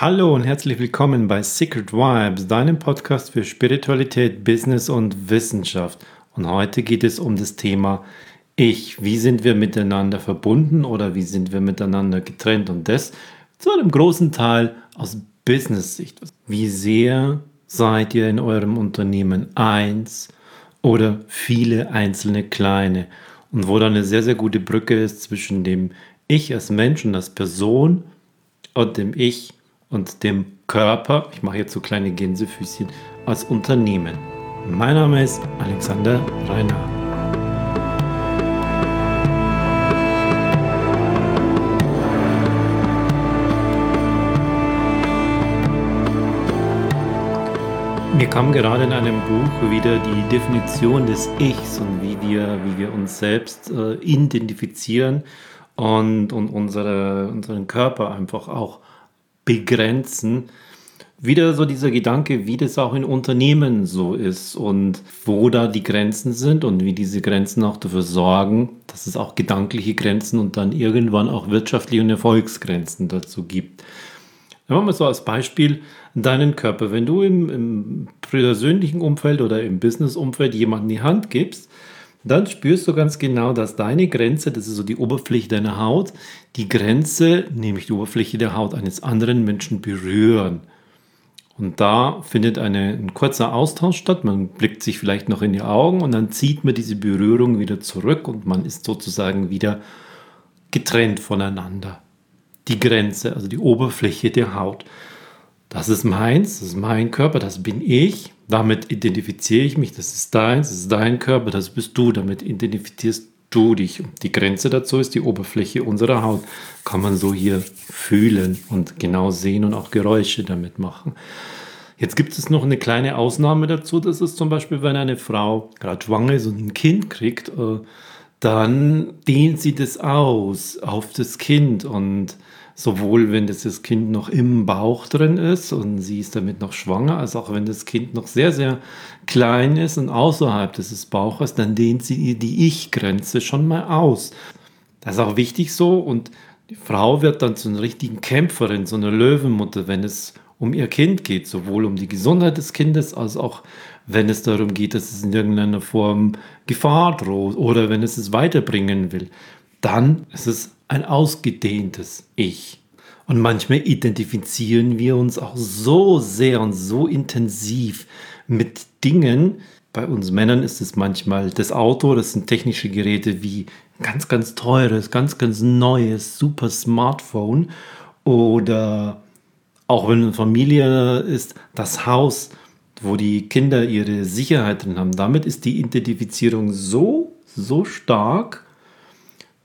Hallo und herzlich willkommen bei Secret Vibes, deinem Podcast für Spiritualität, Business und Wissenschaft. Und heute geht es um das Thema Ich. Wie sind wir miteinander verbunden oder wie sind wir miteinander getrennt? Und das zu einem großen Teil aus Business-Sicht. Wie sehr seid ihr in eurem Unternehmen eins oder viele einzelne kleine? Und wo da eine sehr, sehr gute Brücke ist zwischen dem Ich als Mensch und als Person und dem Ich und dem Körper, ich mache jetzt so kleine Gänsefüßchen, als Unternehmen. Mein Name ist Alexander Reiner. Mir kam gerade in einem Buch wieder die Definition des Ichs und wie wir, wie wir uns selbst äh, identifizieren und, und unsere, unseren Körper einfach auch begrenzen. Wieder so dieser Gedanke, wie das auch in Unternehmen so ist und wo da die Grenzen sind und wie diese Grenzen auch dafür sorgen, dass es auch gedankliche Grenzen und dann irgendwann auch wirtschaftliche und Erfolgsgrenzen dazu gibt. Nehmen wir mal so als Beispiel deinen Körper. Wenn du im, im persönlichen Umfeld oder im Business-Umfeld jemanden die Hand gibst, dann spürst du ganz genau, dass deine Grenze, das ist so die Oberfläche deiner Haut, die Grenze, nämlich die Oberfläche der Haut eines anderen Menschen berühren. Und da findet eine, ein kurzer Austausch statt. Man blickt sich vielleicht noch in die Augen und dann zieht man diese Berührung wieder zurück und man ist sozusagen wieder getrennt voneinander. Die Grenze, also die Oberfläche der Haut. Das ist meins, das ist mein Körper, das bin ich. Damit identifiziere ich mich, das ist deins, das ist dein Körper, das bist du. Damit identifizierst du dich. Die Grenze dazu ist die Oberfläche unserer Haut. Kann man so hier fühlen und genau sehen und auch Geräusche damit machen. Jetzt gibt es noch eine kleine Ausnahme dazu. Das ist zum Beispiel, wenn eine Frau gerade schwanger ist und ein Kind kriegt, äh, dann dehnt sie das aus auf das Kind und sowohl wenn das, das Kind noch im Bauch drin ist und sie ist damit noch schwanger, als auch wenn das Kind noch sehr, sehr klein ist und außerhalb des Bauches, dann dehnt sie die Ich-Grenze schon mal aus. Das ist auch wichtig so und die Frau wird dann zu einer richtigen Kämpferin, zu einer Löwenmutter, wenn es um ihr Kind geht, sowohl um die Gesundheit des Kindes als auch wenn es darum geht, dass es in irgendeiner Form Gefahr droht oder wenn es es weiterbringen will. Dann ist es ein ausgedehntes Ich. Und manchmal identifizieren wir uns auch so sehr und so intensiv mit Dingen. Bei uns Männern ist es manchmal das Auto, das sind technische Geräte wie ganz, ganz teures, ganz, ganz neues, super Smartphone. Oder auch wenn eine Familie ist, das Haus, wo die Kinder ihre Sicherheit drin haben. Damit ist die Identifizierung so, so stark,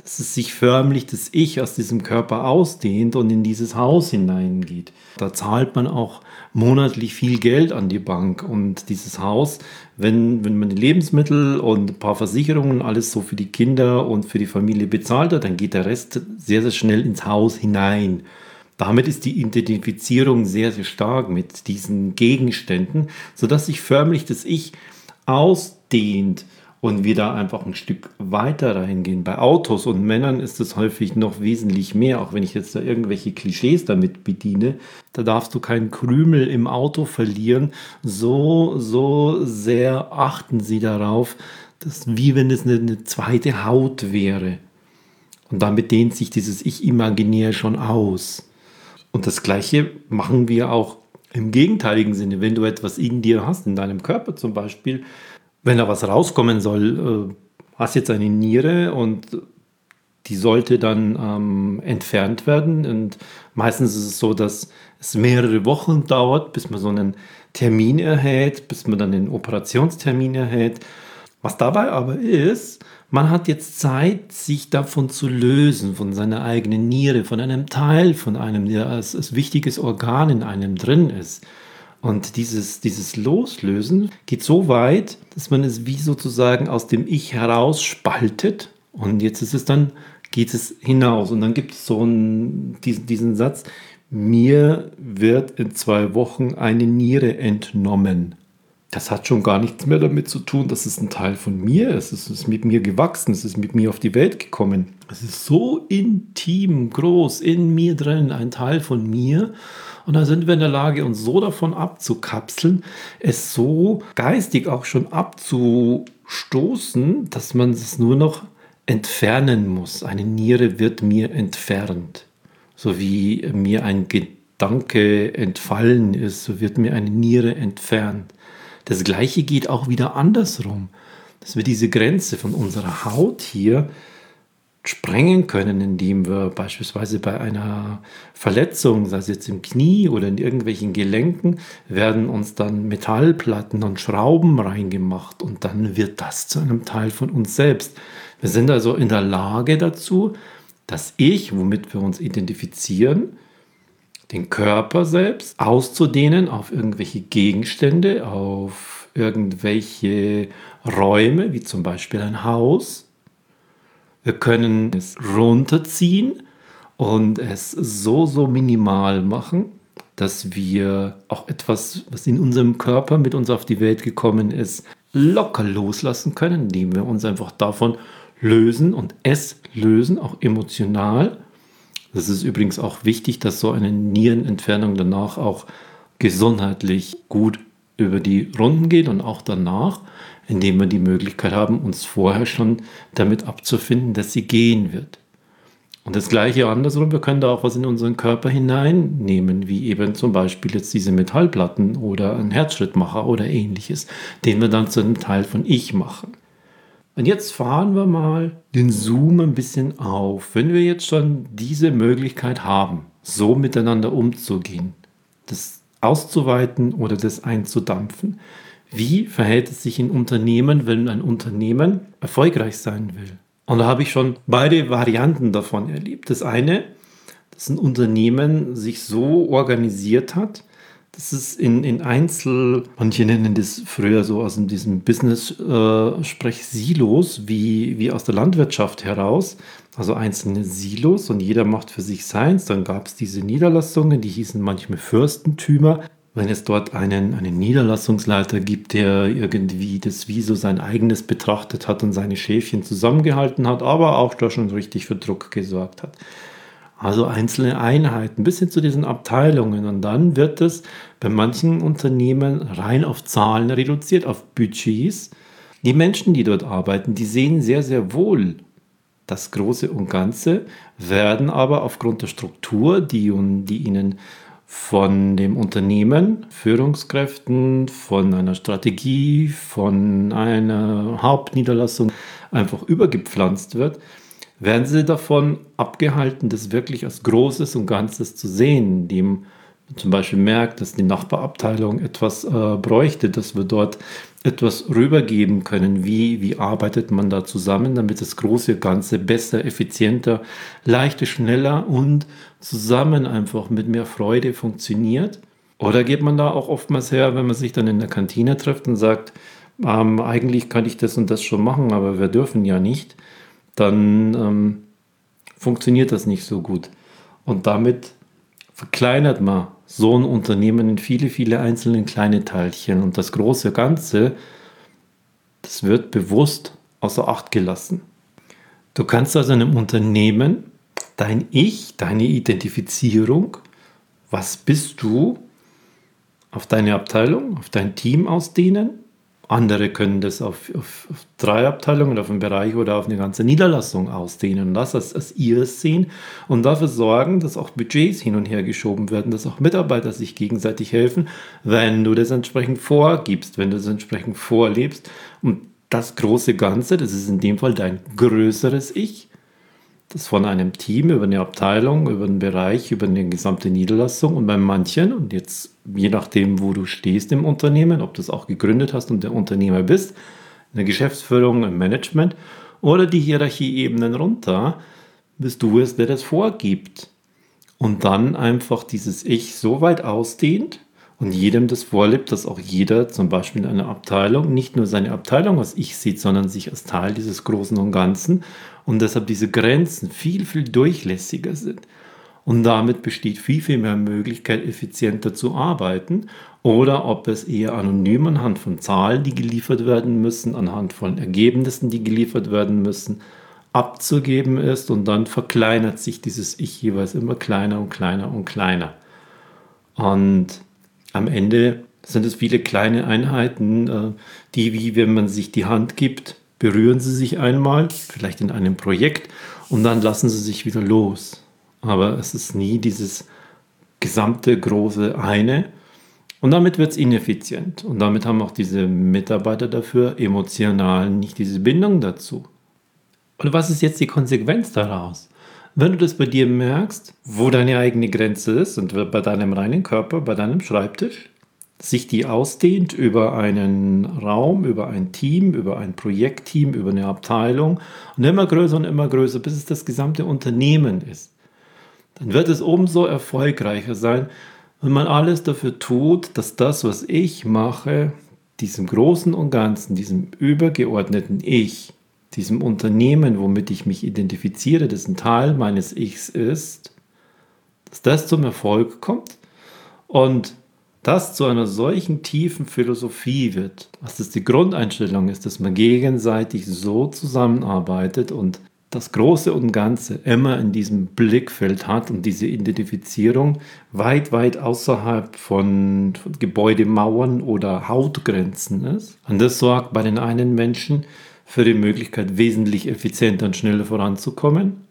dass es sich förmlich das Ich aus diesem Körper ausdehnt und in dieses Haus hineingeht. Da zahlt man auch monatlich viel Geld an die Bank und dieses Haus, wenn, wenn man die Lebensmittel und ein paar Versicherungen alles so für die Kinder und für die Familie bezahlt hat, dann geht der Rest sehr, sehr schnell ins Haus hinein. Damit ist die Identifizierung sehr, sehr stark mit diesen Gegenständen, sodass sich förmlich das Ich ausdehnt und wir da einfach ein Stück weiter reingehen. Bei Autos und Männern ist es häufig noch wesentlich mehr, auch wenn ich jetzt da irgendwelche Klischees damit bediene. Da darfst du keinen Krümel im Auto verlieren. So, so sehr achten sie darauf, dass wie wenn es eine, eine zweite Haut wäre. Und damit dehnt sich dieses Ich imaginär schon aus. Und das Gleiche machen wir auch im gegenteiligen Sinne. Wenn du etwas in dir hast, in deinem Körper zum Beispiel, wenn da was rauskommen soll, äh, hast jetzt eine Niere und die sollte dann ähm, entfernt werden. Und meistens ist es so, dass es mehrere Wochen dauert, bis man so einen Termin erhält, bis man dann den Operationstermin erhält. Was dabei aber ist, man hat jetzt Zeit, sich davon zu lösen, von seiner eigenen Niere, von einem Teil von einem, der als, als wichtiges Organ in einem drin ist. Und dieses, dieses Loslösen geht so weit, dass man es wie sozusagen aus dem Ich heraus spaltet. Und jetzt ist es dann, geht es hinaus. Und dann gibt es so einen, diesen, diesen Satz, mir wird in zwei Wochen eine Niere entnommen. Das hat schon gar nichts mehr damit zu tun, dass es ein Teil von mir ist. Es ist mit mir gewachsen, es ist mit mir auf die Welt gekommen. Es ist so intim, groß in mir drin, ein Teil von mir. Und dann sind wir in der Lage, uns so davon abzukapseln, es so geistig auch schon abzustoßen, dass man es nur noch entfernen muss. Eine Niere wird mir entfernt. So wie mir ein Gedanke entfallen ist, so wird mir eine Niere entfernt. Das gleiche geht auch wieder andersrum, dass wir diese Grenze von unserer Haut hier sprengen können, indem wir beispielsweise bei einer Verletzung, sei es jetzt im Knie oder in irgendwelchen Gelenken, werden uns dann Metallplatten und Schrauben reingemacht und dann wird das zu einem Teil von uns selbst. Wir sind also in der Lage dazu, dass Ich, womit wir uns identifizieren, den Körper selbst auszudehnen auf irgendwelche Gegenstände, auf irgendwelche Räume, wie zum Beispiel ein Haus. Wir können es runterziehen und es so, so minimal machen, dass wir auch etwas, was in unserem Körper mit uns auf die Welt gekommen ist, locker loslassen können, indem wir uns einfach davon lösen und es lösen, auch emotional das ist übrigens auch wichtig, dass so eine Nierenentfernung danach auch gesundheitlich gut über die Runden geht und auch danach, indem wir die Möglichkeit haben, uns vorher schon damit abzufinden, dass sie gehen wird. Und das gleiche andersrum, wir können da auch was in unseren Körper hineinnehmen, wie eben zum Beispiel jetzt diese Metallplatten oder ein Herzschrittmacher oder ähnliches, den wir dann zu einem Teil von Ich machen. Und jetzt fahren wir mal den Zoom ein bisschen auf. Wenn wir jetzt schon diese Möglichkeit haben, so miteinander umzugehen, das auszuweiten oder das einzudampfen, wie verhält es sich in Unternehmen, wenn ein Unternehmen erfolgreich sein will? Und da habe ich schon beide Varianten davon erlebt. Das eine, dass ein Unternehmen sich so organisiert hat, das ist in, in Einzel, manche nennen das früher so aus diesem Business-Sprech äh, wie, wie aus der Landwirtschaft heraus. Also einzelne Silos und jeder macht für sich seins. Dann gab es diese Niederlassungen, die hießen manchmal Fürstentümer. Wenn es dort einen, einen Niederlassungsleiter gibt, der irgendwie das wie so sein eigenes betrachtet hat und seine Schäfchen zusammengehalten hat, aber auch da schon richtig für Druck gesorgt hat. Also einzelne Einheiten bis hin zu diesen Abteilungen. Und dann wird es bei manchen Unternehmen rein auf Zahlen reduziert, auf Budgets. Die Menschen, die dort arbeiten, die sehen sehr, sehr wohl das Große und Ganze, werden aber aufgrund der Struktur, die, die ihnen von dem Unternehmen, Führungskräften, von einer Strategie, von einer Hauptniederlassung einfach übergepflanzt wird, werden sie davon abgehalten, das wirklich als Großes und Ganzes zu sehen, indem man zum Beispiel merkt, dass die Nachbarabteilung etwas äh, bräuchte, dass wir dort etwas rübergeben können. Wie, wie arbeitet man da zusammen, damit das große Ganze besser, effizienter, leichter, schneller und zusammen einfach mit mehr Freude funktioniert? Oder geht man da auch oftmals her, wenn man sich dann in der Kantine trifft und sagt, ähm, eigentlich kann ich das und das schon machen, aber wir dürfen ja nicht dann ähm, funktioniert das nicht so gut. Und damit verkleinert man so ein Unternehmen in viele, viele einzelne kleine Teilchen. Und das große Ganze, das wird bewusst außer Acht gelassen. Du kannst also einem Unternehmen dein Ich, deine Identifizierung, was bist du, auf deine Abteilung, auf dein Team ausdehnen andere können das auf, auf, auf, drei Abteilungen, auf einen Bereich oder auf eine ganze Niederlassung ausdehnen das als, als ihres sehen und dafür sorgen, dass auch Budgets hin und her geschoben werden, dass auch Mitarbeiter sich gegenseitig helfen, wenn du das entsprechend vorgibst, wenn du das entsprechend vorlebst. Und das große Ganze, das ist in dem Fall dein größeres Ich, das von einem Team über eine Abteilung, über einen Bereich, über eine gesamte Niederlassung und bei manchen, und jetzt je nachdem, wo du stehst im Unternehmen, ob du es auch gegründet hast und der Unternehmer bist, in der Geschäftsführung, im Management oder die Hierarchieebenen runter, bist du es, der das vorgibt. Und dann einfach dieses Ich so weit ausdehnt, und jedem das vorlebt, dass auch jeder zum Beispiel in einer Abteilung nicht nur seine Abteilung als Ich sieht, sondern sich als Teil dieses Großen und Ganzen und deshalb diese Grenzen viel, viel durchlässiger sind. und damit besteht viel, viel mehr Möglichkeit, effizienter zu arbeiten oder ob es eher anonym anhand von Zahlen, die geliefert werden müssen, anhand von Ergebnissen, die geliefert werden müssen, abzugeben ist und dann verkleinert sich dieses Ich jeweils immer kleiner und kleiner und kleiner. Und am Ende sind es viele kleine Einheiten, äh, die, wie wenn man sich die Hand gibt, berühren sie sich einmal, vielleicht in einem Projekt, und dann lassen sie sich wieder los. Aber es ist nie dieses gesamte große eine. Und damit wird es ineffizient. Und damit haben auch diese Mitarbeiter dafür emotional nicht diese Bindung dazu. Und was ist jetzt die Konsequenz daraus? Wenn du das bei dir merkst, wo deine eigene Grenze ist und bei deinem reinen Körper, bei deinem Schreibtisch, sich die ausdehnt über einen Raum, über ein Team, über ein Projektteam, über eine Abteilung und immer größer und immer größer, bis es das gesamte Unternehmen ist, dann wird es umso erfolgreicher sein, wenn man alles dafür tut, dass das, was ich mache, diesem Großen und Ganzen, diesem übergeordneten Ich, diesem Unternehmen, womit ich mich identifiziere, das ein Teil meines Ichs ist, dass das zum Erfolg kommt und das zu einer solchen tiefen Philosophie wird, was das die Grundeinstellung ist, dass man gegenseitig so zusammenarbeitet und das Große und Ganze immer in diesem Blickfeld hat und diese Identifizierung weit, weit außerhalb von, von Gebäudemauern oder Hautgrenzen ist. Und das sorgt bei den einen Menschen für die Möglichkeit, wesentlich effizienter und schneller voranzukommen.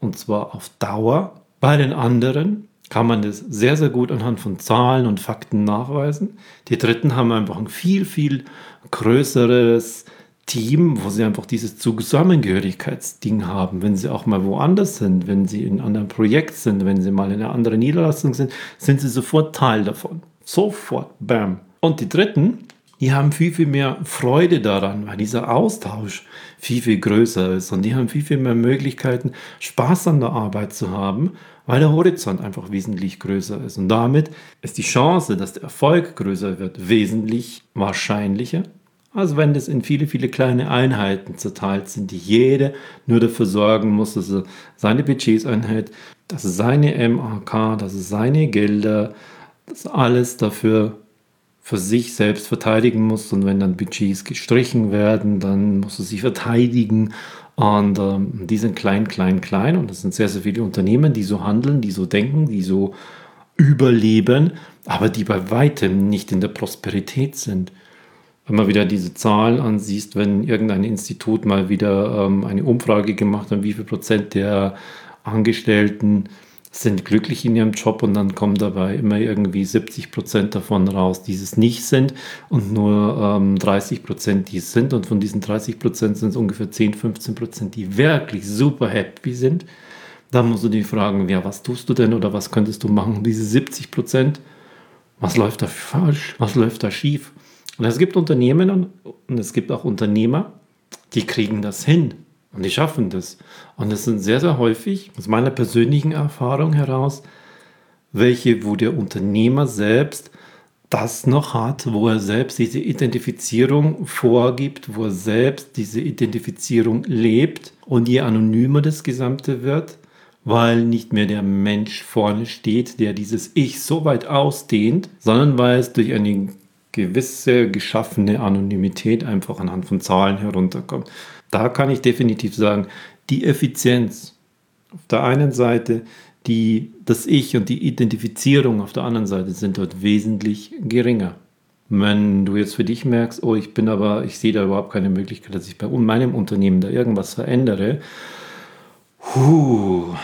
Und zwar auf Dauer. Bei den anderen kann man das sehr, sehr gut anhand von Zahlen und Fakten nachweisen. Die Dritten haben einfach ein viel, viel größeres Team, wo sie einfach dieses Zusammengehörigkeitsding haben, wenn sie auch mal woanders sind, wenn sie in einem anderen Projekt sind, wenn sie mal in einer anderen Niederlassung sind, sind sie sofort Teil davon. Sofort, bam. Und die Dritten, die haben viel, viel mehr Freude daran, weil dieser Austausch viel, viel größer ist und die haben viel, viel mehr Möglichkeiten, Spaß an der Arbeit zu haben, weil der Horizont einfach wesentlich größer ist. Und damit ist die Chance, dass der Erfolg größer wird, wesentlich wahrscheinlicher, als wenn das in viele, viele kleine Einheiten zerteilt sind, die jede nur dafür sorgen muss, dass er seine Budgets einhält, dass er seine MAK, dass er seine Gelder, dass alles dafür für sich selbst verteidigen muss. Und wenn dann Budgets gestrichen werden, dann muss er sie verteidigen. Und ähm, die sind klein, klein, klein. Und das sind sehr, sehr viele Unternehmen, die so handeln, die so denken, die so überleben, aber die bei weitem nicht in der Prosperität sind. Wenn man wieder diese Zahlen ansieht, wenn irgendein Institut mal wieder ähm, eine Umfrage gemacht hat, wie viel Prozent der Angestellten sind glücklich in ihrem Job und dann kommen dabei immer irgendwie 70 Prozent davon raus, die es nicht sind und nur ähm, 30 Prozent, die es sind. Und von diesen 30 Prozent sind es ungefähr 10, 15 Prozent, die wirklich super happy sind. Da musst du dich fragen, ja, was tust du denn oder was könntest du machen? Diese 70 Prozent, was läuft da falsch? Was läuft da schief? Und es gibt Unternehmen und es gibt auch Unternehmer, die kriegen das hin. Und die schaffen das. Und es sind sehr, sehr häufig, aus meiner persönlichen Erfahrung heraus, welche, wo der Unternehmer selbst das noch hat, wo er selbst diese Identifizierung vorgibt, wo er selbst diese Identifizierung lebt und je anonymer das Gesamte wird, weil nicht mehr der Mensch vorne steht, der dieses Ich so weit ausdehnt, sondern weil es durch eine gewisse geschaffene Anonymität einfach anhand von Zahlen herunterkommt da kann ich definitiv sagen, die Effizienz auf der einen Seite, die, das Ich und die Identifizierung auf der anderen Seite sind dort wesentlich geringer. Wenn du jetzt für dich merkst, oh, ich bin aber, ich sehe da überhaupt keine Möglichkeit, dass ich bei meinem Unternehmen da irgendwas verändere, huh.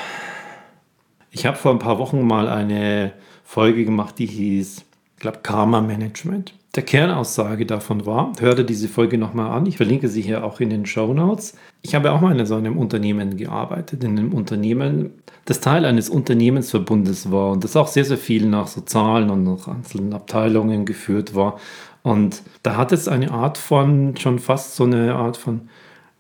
Ich habe vor ein paar Wochen mal eine Folge gemacht, die hieß, ich glaube, Karma Management der Kernaussage davon war, hörte diese Folge nochmal an, ich verlinke sie hier auch in den Show Notes. Ich habe auch mal in so einem Unternehmen gearbeitet, in einem Unternehmen, das Teil eines Unternehmensverbundes war und das auch sehr, sehr viel nach so Zahlen und nach einzelnen Abteilungen geführt war. Und da hat es eine Art von, schon fast so eine Art von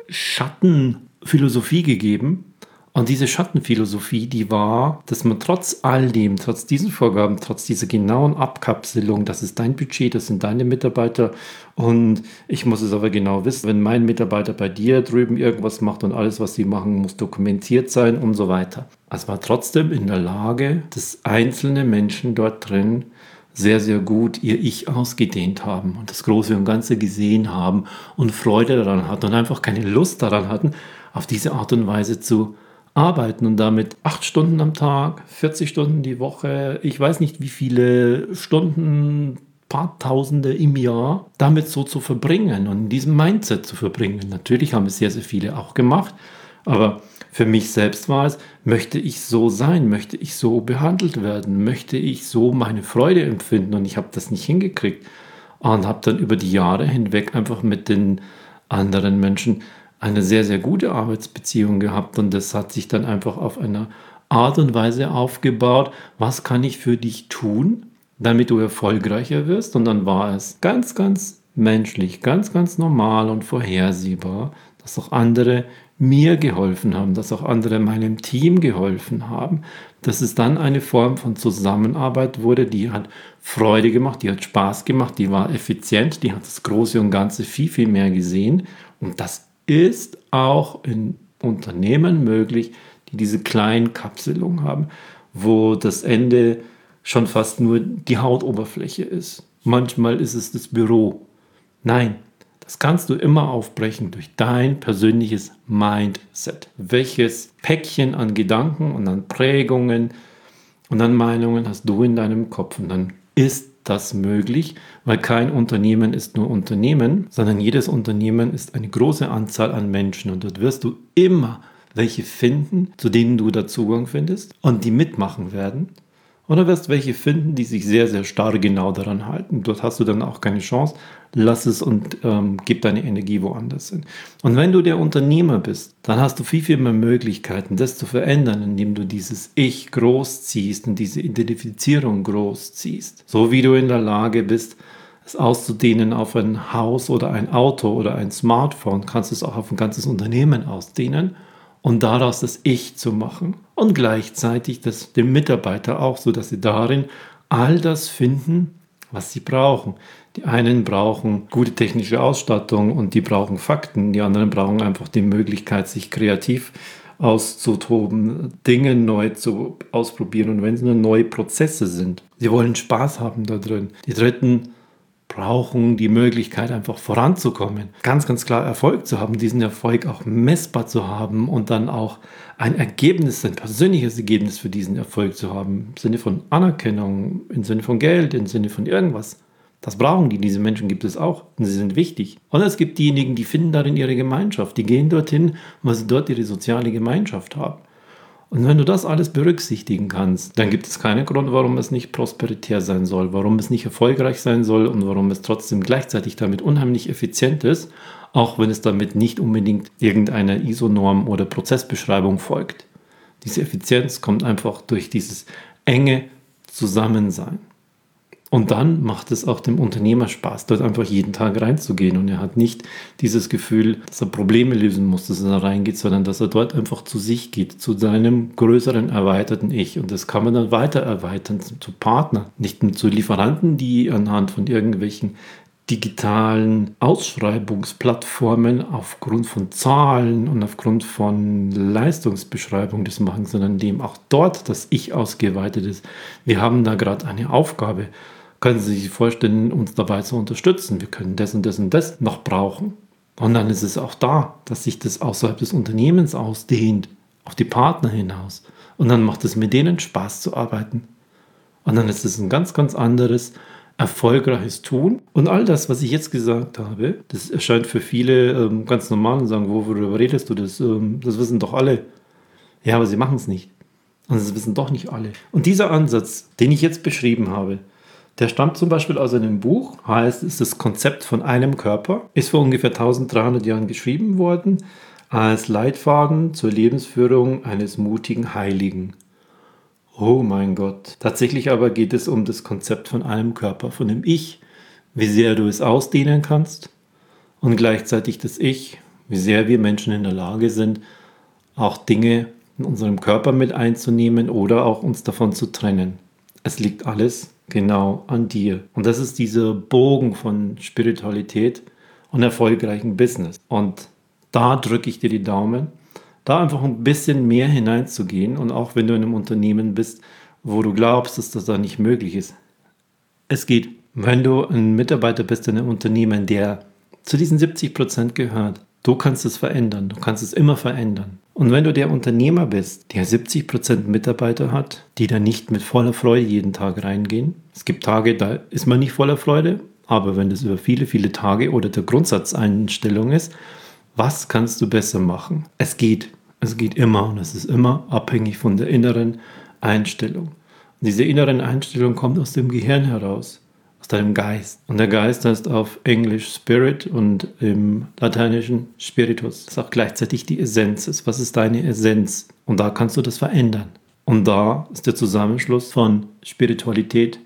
Schattenphilosophie gegeben, Und diese Schattenphilosophie, die war, dass man trotz all dem, trotz diesen Vorgaben, trotz dieser genauen Abkapselung, das ist dein Budget, das sind deine Mitarbeiter und ich muss es aber genau wissen, wenn mein Mitarbeiter bei dir drüben irgendwas macht und alles, was sie machen, muss dokumentiert sein und so weiter. Es war trotzdem in der Lage, dass einzelne Menschen dort drin sehr, sehr gut ihr Ich ausgedehnt haben und das Große und Ganze gesehen haben und Freude daran hatten und einfach keine Lust daran hatten, auf diese Art und Weise zu arbeiten und damit acht Stunden am Tag, 40 Stunden die Woche, ich weiß nicht wie viele Stunden, paar Tausende im Jahr, damit so zu verbringen und in diesem Mindset zu verbringen. Natürlich haben es sehr, sehr viele auch gemacht, aber für mich selbst war es, möchte ich so sein, möchte ich so behandelt werden, möchte ich so meine Freude empfinden und ich habe das nicht hingekriegt und habe dann über die Jahre hinweg einfach mit den anderen Menschen eine sehr, sehr gute Arbeitsbeziehung gehabt und das hat sich dann einfach auf einer Art und Weise aufgebaut, was kann ich für dich tun, damit du erfolgreicher wirst. Und dann war es ganz, ganz menschlich, ganz, ganz normal und vorhersehbar, dass auch andere mir geholfen haben, dass auch andere meinem Team geholfen haben, dass es dann eine Form von Zusammenarbeit wurde, die hat Freude gemacht, die hat Spaß gemacht, die war effizient, die hat das Große und Ganze viel, viel mehr gesehen. Und das ist auch in Unternehmen möglich, die diese kleinen Kapselungen haben, wo das Ende schon fast nur die Hautoberfläche ist. Manchmal ist es das Büro. Nein, das kannst du immer aufbrechen durch dein persönliches Mindset. Welches Päckchen an Gedanken und an Prägungen und an Meinungen hast du in deinem Kopf? Und dann ist das möglich, weil kein Unternehmen ist nur Unternehmen, sondern jedes Unternehmen ist eine große Anzahl an Menschen und dort wirst du immer welche finden, zu denen du da Zugang findest und die mitmachen werden oder wirst welche finden, die sich sehr, sehr starr genau daran halten. Dort hast du dann auch keine Chance. Lass es und ähm, gib deine Energie woanders hin. Und wenn du der Unternehmer bist, dann hast du viel, viel mehr Möglichkeiten, das zu verändern, indem du dieses Ich großziehst und diese Identifizierung großziehst. So wie du in der Lage bist, es auszudehnen auf ein Haus oder ein Auto oder ein Smartphone, kannst du es auch auf ein ganzes Unternehmen ausdehnen und daraus das Ich zu machen und gleichzeitig das dem Mitarbeiter auch, so dass sie darin all das finden, was sie brauchen. Die einen brauchen gute technische Ausstattung und die brauchen Fakten, die anderen brauchen einfach die Möglichkeit, sich kreativ auszutoben, Dinge neu zu ausprobieren und wenn es nur neue Prozesse sind. Sie wollen Spaß haben da drin. Die dritten brauchen die Möglichkeit, einfach voranzukommen, ganz, ganz klar Erfolg zu haben, diesen Erfolg auch messbar zu haben und dann auch ein Ergebnis, ein persönliches Ergebnis für diesen Erfolg zu haben, im Sinne von Anerkennung, im Sinne von Geld, im Sinne von irgendwas. Das brauchen die, diese Menschen gibt es auch und sie sind wichtig. Und es gibt diejenigen, die finden darin ihre Gemeinschaft, die gehen dorthin, weil sie dort ihre soziale Gemeinschaft haben. Und wenn du das alles berücksichtigen kannst, dann gibt es keinen Grund, warum es nicht prosperitär sein soll, warum es nicht erfolgreich sein soll und warum es trotzdem gleichzeitig damit unheimlich effizient ist, auch wenn es damit nicht unbedingt irgendeiner ISO-Norm oder Prozessbeschreibung folgt. Diese Effizienz kommt einfach durch dieses enge Zusammensein. Und dann macht es auch dem Unternehmer Spaß, dort einfach jeden Tag reinzugehen. Und er hat nicht dieses Gefühl, dass er Probleme lösen muss, dass er da reingeht, sondern dass er dort einfach zu sich geht, zu seinem größeren, erweiterten Ich. Und das kann man dann weiter erweitern zu, Partnern, nicht nur zu Lieferanten, die anhand von irgendwelchen digitalen Ausschreibungsplattformen aufgrund von Zahlen und aufgrund von Leistungsbeschreibung das machen, sondern dem auch dort das Ich ausgeweitet ist. Wir haben da gerade eine Aufgabe können Sie sich vorstellen, uns dabei zu unterstützen. Wir können das und das und das noch brauchen. Und dann ist es auch da, dass sich das außerhalb des Unternehmens ausdehnt, auf die Partner hinaus. Und dann macht es mit denen Spaß zu arbeiten. Und dann ist es ein ganz, ganz anderes, erfolgreiches Tun. Und all das, was ich jetzt gesagt habe, das erscheint für viele ähm, ganz normal und sagen, worüber redest du? Das, ähm, das wissen doch alle. Ja, aber sie machen es nicht. Und das wissen doch nicht alle. Und dieser Ansatz, den ich jetzt beschrieben habe, der stammt zum Beispiel aus einem Buch, heißt es das Konzept von einem Körper, ist vor ungefähr 1300 Jahren geschrieben worden als Leitfaden zur Lebensführung eines mutigen Heiligen. Oh mein Gott. Tatsächlich aber geht es um das Konzept von einem Körper, von dem Ich, wie sehr du es ausdehnen kannst und gleichzeitig das Ich, wie sehr wir Menschen in der Lage sind, auch Dinge in unserem Körper mit einzunehmen oder auch uns davon zu trennen. Es liegt alles genau an dir. Und das ist dieser Bogen von Spiritualität und erfolgreichen Business. Und da drücke ich dir die Daumen, da einfach ein bisschen mehr hineinzugehen. Und auch wenn du in einem Unternehmen bist, wo du glaubst, dass das da nicht möglich ist. Es geht. Wenn du ein Mitarbeiter bist in einem Unternehmen, der zu diesen 70 Prozent gehört, du kannst es verändern. Du kannst es immer verändern. Und wenn du der Unternehmer bist, der 70 Prozent Mitarbeiter hat, die da nicht mit voller Freude jeden Tag reingehen, es gibt Tage, da ist man nicht voller Freude, aber wenn das über viele, viele Tage oder der Grundsatzeinstellung ist, was kannst du besser machen? Es geht. Es geht immer und es ist immer abhängig von der inneren Einstellung. Und diese inneren Einstellung kommt aus dem Gehirn heraus deinem Geist. Und der Geist heißt auf Englisch Spirit und im Lateinischen Spiritus. Das ist auch gleichzeitig die Essenz. Was ist deine Essenz? Und da kannst du das verändern. Und da ist der Zusammenschluss von Spiritualität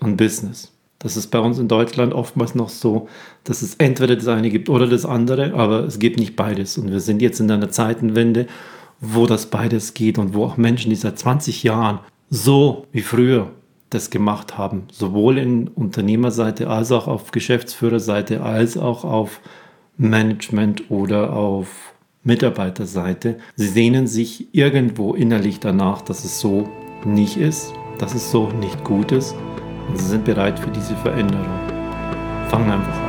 und Business. Das ist bei uns in Deutschland oftmals noch so, dass es entweder das eine gibt oder das andere, aber es gibt nicht beides. Und wir sind jetzt in einer Zeitenwende, wo das beides geht und wo auch Menschen, die seit 20 Jahren so wie früher das gemacht haben, sowohl in Unternehmerseite als auch auf Geschäftsführerseite, als auch auf Management oder auf Mitarbeiterseite. Sie sehnen sich irgendwo innerlich danach, dass es so nicht ist, dass es so nicht gut ist und sie sind bereit für diese Veränderung. Fangen einfach an.